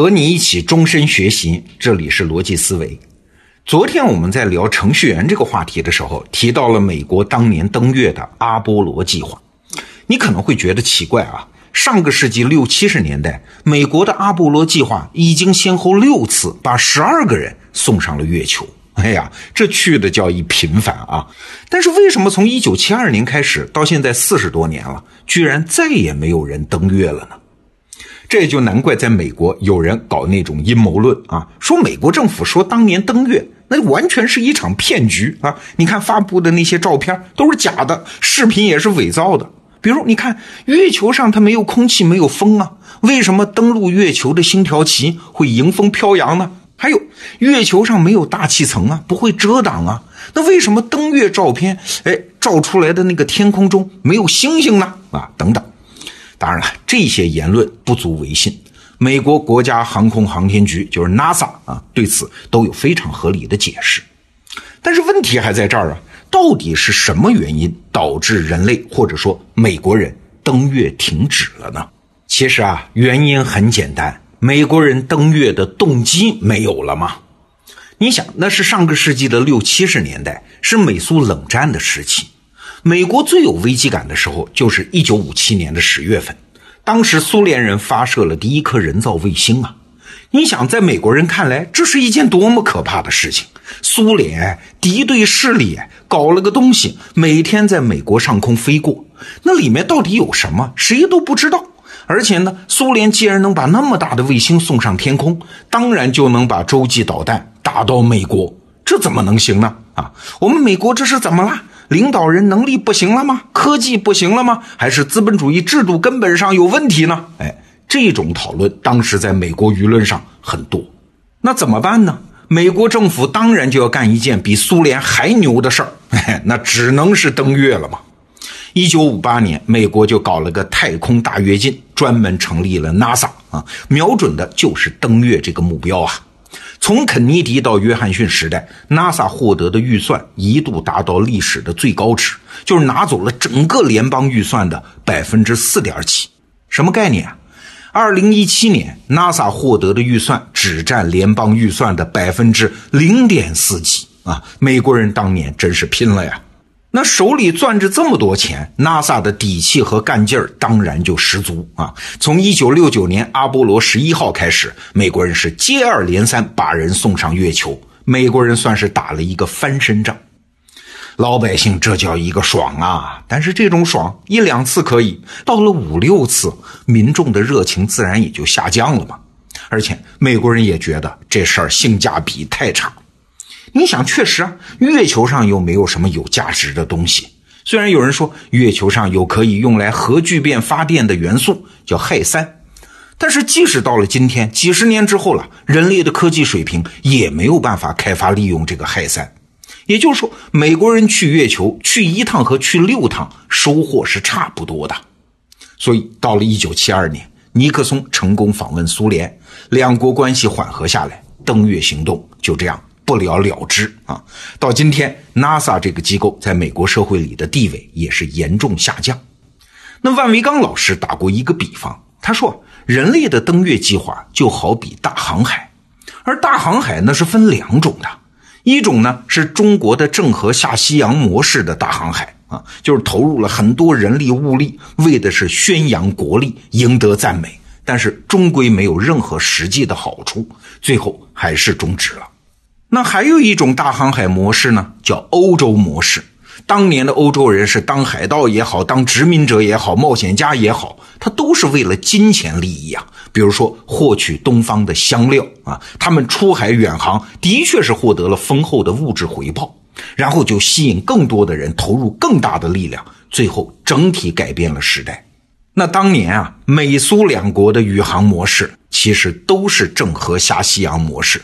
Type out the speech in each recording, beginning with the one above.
和你一起终身学习，这里是逻辑思维。昨天我们在聊程序员这个话题的时候，提到了美国当年登月的阿波罗计划。你可能会觉得奇怪啊，上个世纪六七十年代，美国的阿波罗计划已经先后六次把十二个人送上了月球。哎呀，这去的叫一频繁啊！但是为什么从一九七二年开始到现在四十多年了，居然再也没有人登月了呢？这就难怪在美国有人搞那种阴谋论啊，说美国政府说当年登月那完全是一场骗局啊！你看发布的那些照片都是假的，视频也是伪造的。比如你看月球上它没有空气没有风啊，为什么登陆月球的星条旗会迎风飘扬呢？还有月球上没有大气层啊，不会遮挡啊，那为什么登月照片哎照出来的那个天空中没有星星呢？啊，等等。当然了，这些言论不足为信。美国国家航空航天局就是 NASA 啊，对此都有非常合理的解释。但是问题还在这儿啊，到底是什么原因导致人类或者说美国人登月停止了呢？其实啊，原因很简单。美国人登月的动机没有了吗？你想，那是上个世纪的六七十年代，是美苏冷战的时期。美国最有危机感的时候，就是一九五七年的十月份，当时苏联人发射了第一颗人造卫星啊。你想，在美国人看来，这是一件多么可怕的事情！苏联敌对势力搞了个东西，每天在美国上空飞过，那里面到底有什么，谁都不知道。而且呢，苏联既然能把那么大的卫星送上天空，当然就能把洲际导弹打到美国，这怎么能行呢？啊，我们美国这是怎么了？领导人能力不行了吗？科技不行了吗？还是资本主义制度根本上有问题呢？哎，这种讨论当时在美国舆论上很多。那怎么办呢？美国政府当然就要干一件比苏联还牛的事儿，那只能是登月了嘛。一九五八年，美国就搞了个太空大跃进，专门成立了 NASA 啊，瞄准的就是登月这个目标啊。从肯尼迪到约翰逊时代，NASA 获得的预算一度达到历史的最高值，就是拿走了整个联邦预算的百分之四点几。什么概念啊？二零一七年，NASA 获得的预算只占联邦预算的百分之零点四几啊！美国人当年真是拼了呀！那手里攥着这么多钱，NASA 的底气和干劲儿当然就十足啊！从一九六九年阿波罗十一号开始，美国人是接二连三把人送上月球，美国人算是打了一个翻身仗。老百姓这叫一个爽啊！但是这种爽一两次可以，到了五六次，民众的热情自然也就下降了嘛。而且美国人也觉得这事儿性价比太差。你想，确实啊，月球上又没有什么有价值的东西。虽然有人说月球上有可以用来核聚变发电的元素，叫氦三，但是即使到了今天，几十年之后了，人类的科技水平也没有办法开发利用这个氦三。也就是说，美国人去月球去一趟和去六趟收获是差不多的。所以到了一九七二年，尼克松成功访问苏联，两国关系缓和下来，登月行动就这样。不了了之啊！到今天，NASA 这个机构在美国社会里的地位也是严重下降。那万维刚老师打过一个比方，他说，人类的登月计划就好比大航海，而大航海那是分两种的，一种呢是中国的郑和下西洋模式的大航海啊，就是投入了很多人力物力，为的是宣扬国力，赢得赞美，但是终归没有任何实际的好处，最后还是终止了。那还有一种大航海模式呢，叫欧洲模式。当年的欧洲人是当海盗也好，当殖民者也好，冒险家也好，他都是为了金钱利益啊。比如说获取东方的香料啊，他们出海远航的确是获得了丰厚的物质回报，然后就吸引更多的人投入更大的力量，最后整体改变了时代。那当年啊，美苏两国的宇航模式其实都是郑和下西洋模式。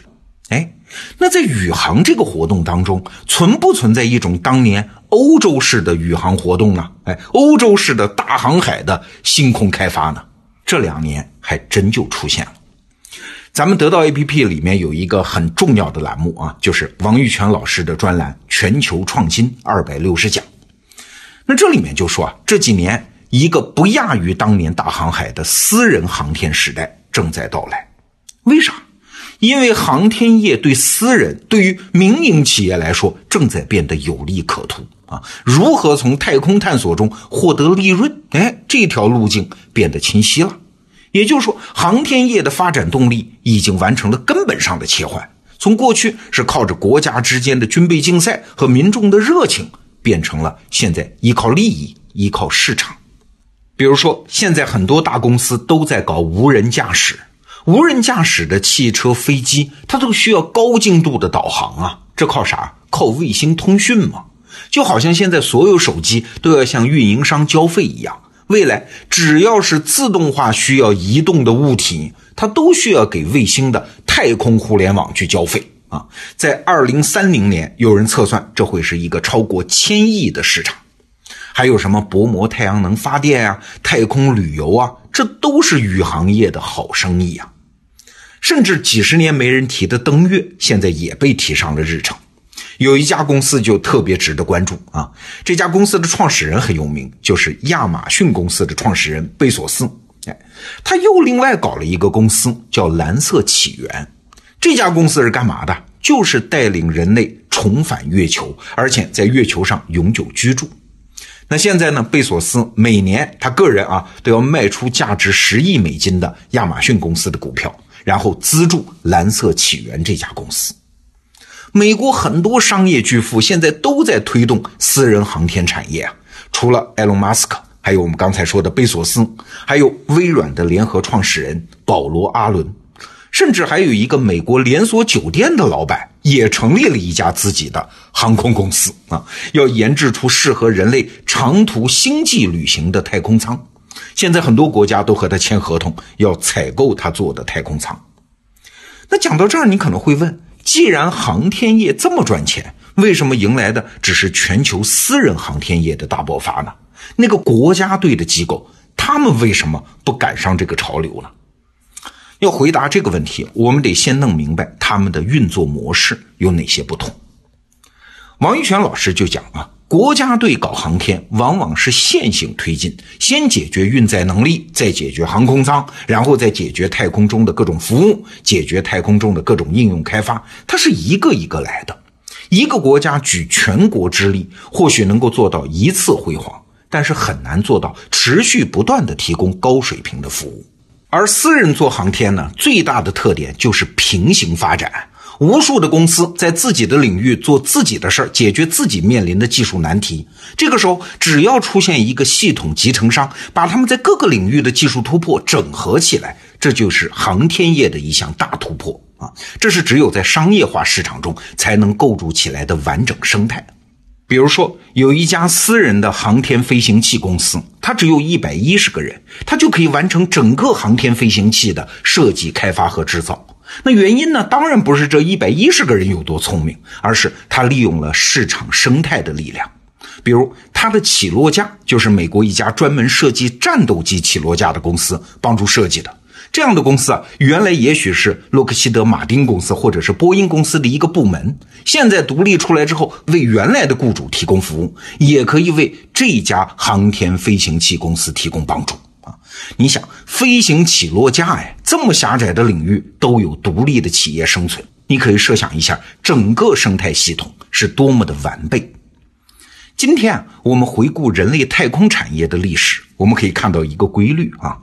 哎，那在宇航这个活动当中，存不存在一种当年欧洲式的宇航活动呢？哎，欧洲式的大航海的星空开发呢？这两年还真就出现了。咱们得到 APP 里面有一个很重要的栏目啊，就是王玉泉老师的专栏《全球创新二百六十讲》。那这里面就说啊，这几年一个不亚于当年大航海的私人航天时代正在到来。为啥？因为航天业对私人、对于民营企业来说，正在变得有利可图啊！如何从太空探索中获得利润？哎，这条路径变得清晰了。也就是说，航天业的发展动力已经完成了根本上的切换，从过去是靠着国家之间的军备竞赛和民众的热情，变成了现在依靠利益、依靠市场。比如说，现在很多大公司都在搞无人驾驶。无人驾驶的汽车、飞机，它都需要高精度的导航啊！这靠啥？靠卫星通讯嘛！就好像现在所有手机都要向运营商交费一样，未来只要是自动化需要移动的物体，它都需要给卫星的太空互联网去交费啊！在二零三零年，有人测算这会是一个超过千亿的市场。还有什么薄膜太阳能发电啊、太空旅游啊，这都是宇航业的好生意啊！甚至几十年没人提的登月，现在也被提上了日程。有一家公司就特别值得关注啊！这家公司的创始人很有名，就是亚马逊公司的创始人贝索斯。哎，他又另外搞了一个公司，叫蓝色起源。这家公司是干嘛的？就是带领人类重返月球，而且在月球上永久居住。那现在呢？贝索斯每年他个人啊都要卖出价值十亿美金的亚马逊公司的股票。然后资助蓝色起源这家公司。美国很多商业巨富现在都在推动私人航天产业啊，除了埃隆·马斯克，还有我们刚才说的贝索斯，还有微软的联合创始人保罗·阿伦，甚至还有一个美国连锁酒店的老板也成立了一家自己的航空公司啊，要研制出适合人类长途星际旅行的太空舱。现在很多国家都和他签合同，要采购他做的太空舱。那讲到这儿，你可能会问：既然航天业这么赚钱，为什么迎来的只是全球私人航天业的大爆发呢？那个国家队的机构，他们为什么不赶上这个潮流呢？要回答这个问题，我们得先弄明白他们的运作模式有哪些不同。王玉泉老师就讲啊。国家队搞航天，往往是线性推进，先解决运载能力，再解决航空舱，然后再解决太空中的各种服务，解决太空中的各种应用开发。它是一个一个来的。一个国家举全国之力，或许能够做到一次辉煌，但是很难做到持续不断的提供高水平的服务。而私人做航天呢，最大的特点就是平行发展。无数的公司在自己的领域做自己的事儿，解决自己面临的技术难题。这个时候，只要出现一个系统集成商，把他们在各个领域的技术突破整合起来，这就是航天业的一项大突破啊！这是只有在商业化市场中才能构筑起来的完整生态。比如说，有一家私人的航天飞行器公司，它只有一百一十个人，它就可以完成整个航天飞行器的设计、开发和制造。那原因呢？当然不是这一百一十个人有多聪明，而是他利用了市场生态的力量。比如，他的起落架就是美国一家专门设计战斗机起落架的公司帮助设计的。这样的公司啊，原来也许是洛克希德马丁公司或者是波音公司的一个部门，现在独立出来之后，为原来的雇主提供服务，也可以为这家航天飞行器公司提供帮助。你想飞行起落架呀，这么狭窄的领域都有独立的企业生存，你可以设想一下整个生态系统是多么的完备。今天啊，我们回顾人类太空产业的历史，我们可以看到一个规律啊，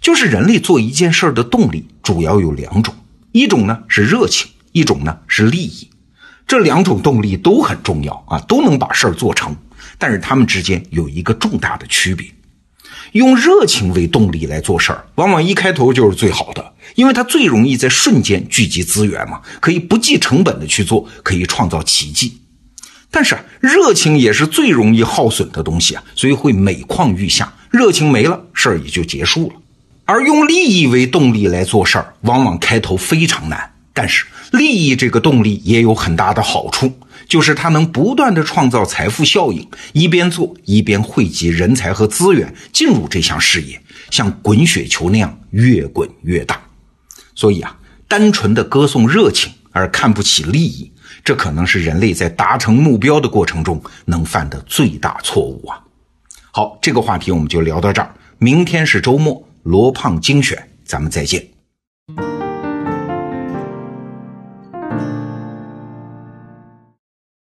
就是人类做一件事的动力主要有两种，一种呢是热情，一种呢是利益。这两种动力都很重要啊，都能把事儿做成，但是它们之间有一个重大的区别。用热情为动力来做事儿，往往一开头就是最好的，因为它最容易在瞬间聚集资源嘛，可以不计成本的去做，可以创造奇迹。但是热情也是最容易耗损的东西啊，所以会每况愈下。热情没了，事儿也就结束了。而用利益为动力来做事儿，往往开头非常难，但是利益这个动力也有很大的好处。就是它能不断的创造财富效应，一边做一边汇集人才和资源进入这项事业，像滚雪球那样越滚越大。所以啊，单纯的歌颂热情而看不起利益，这可能是人类在达成目标的过程中能犯的最大错误啊。好，这个话题我们就聊到这儿，明天是周末，罗胖精选，咱们再见。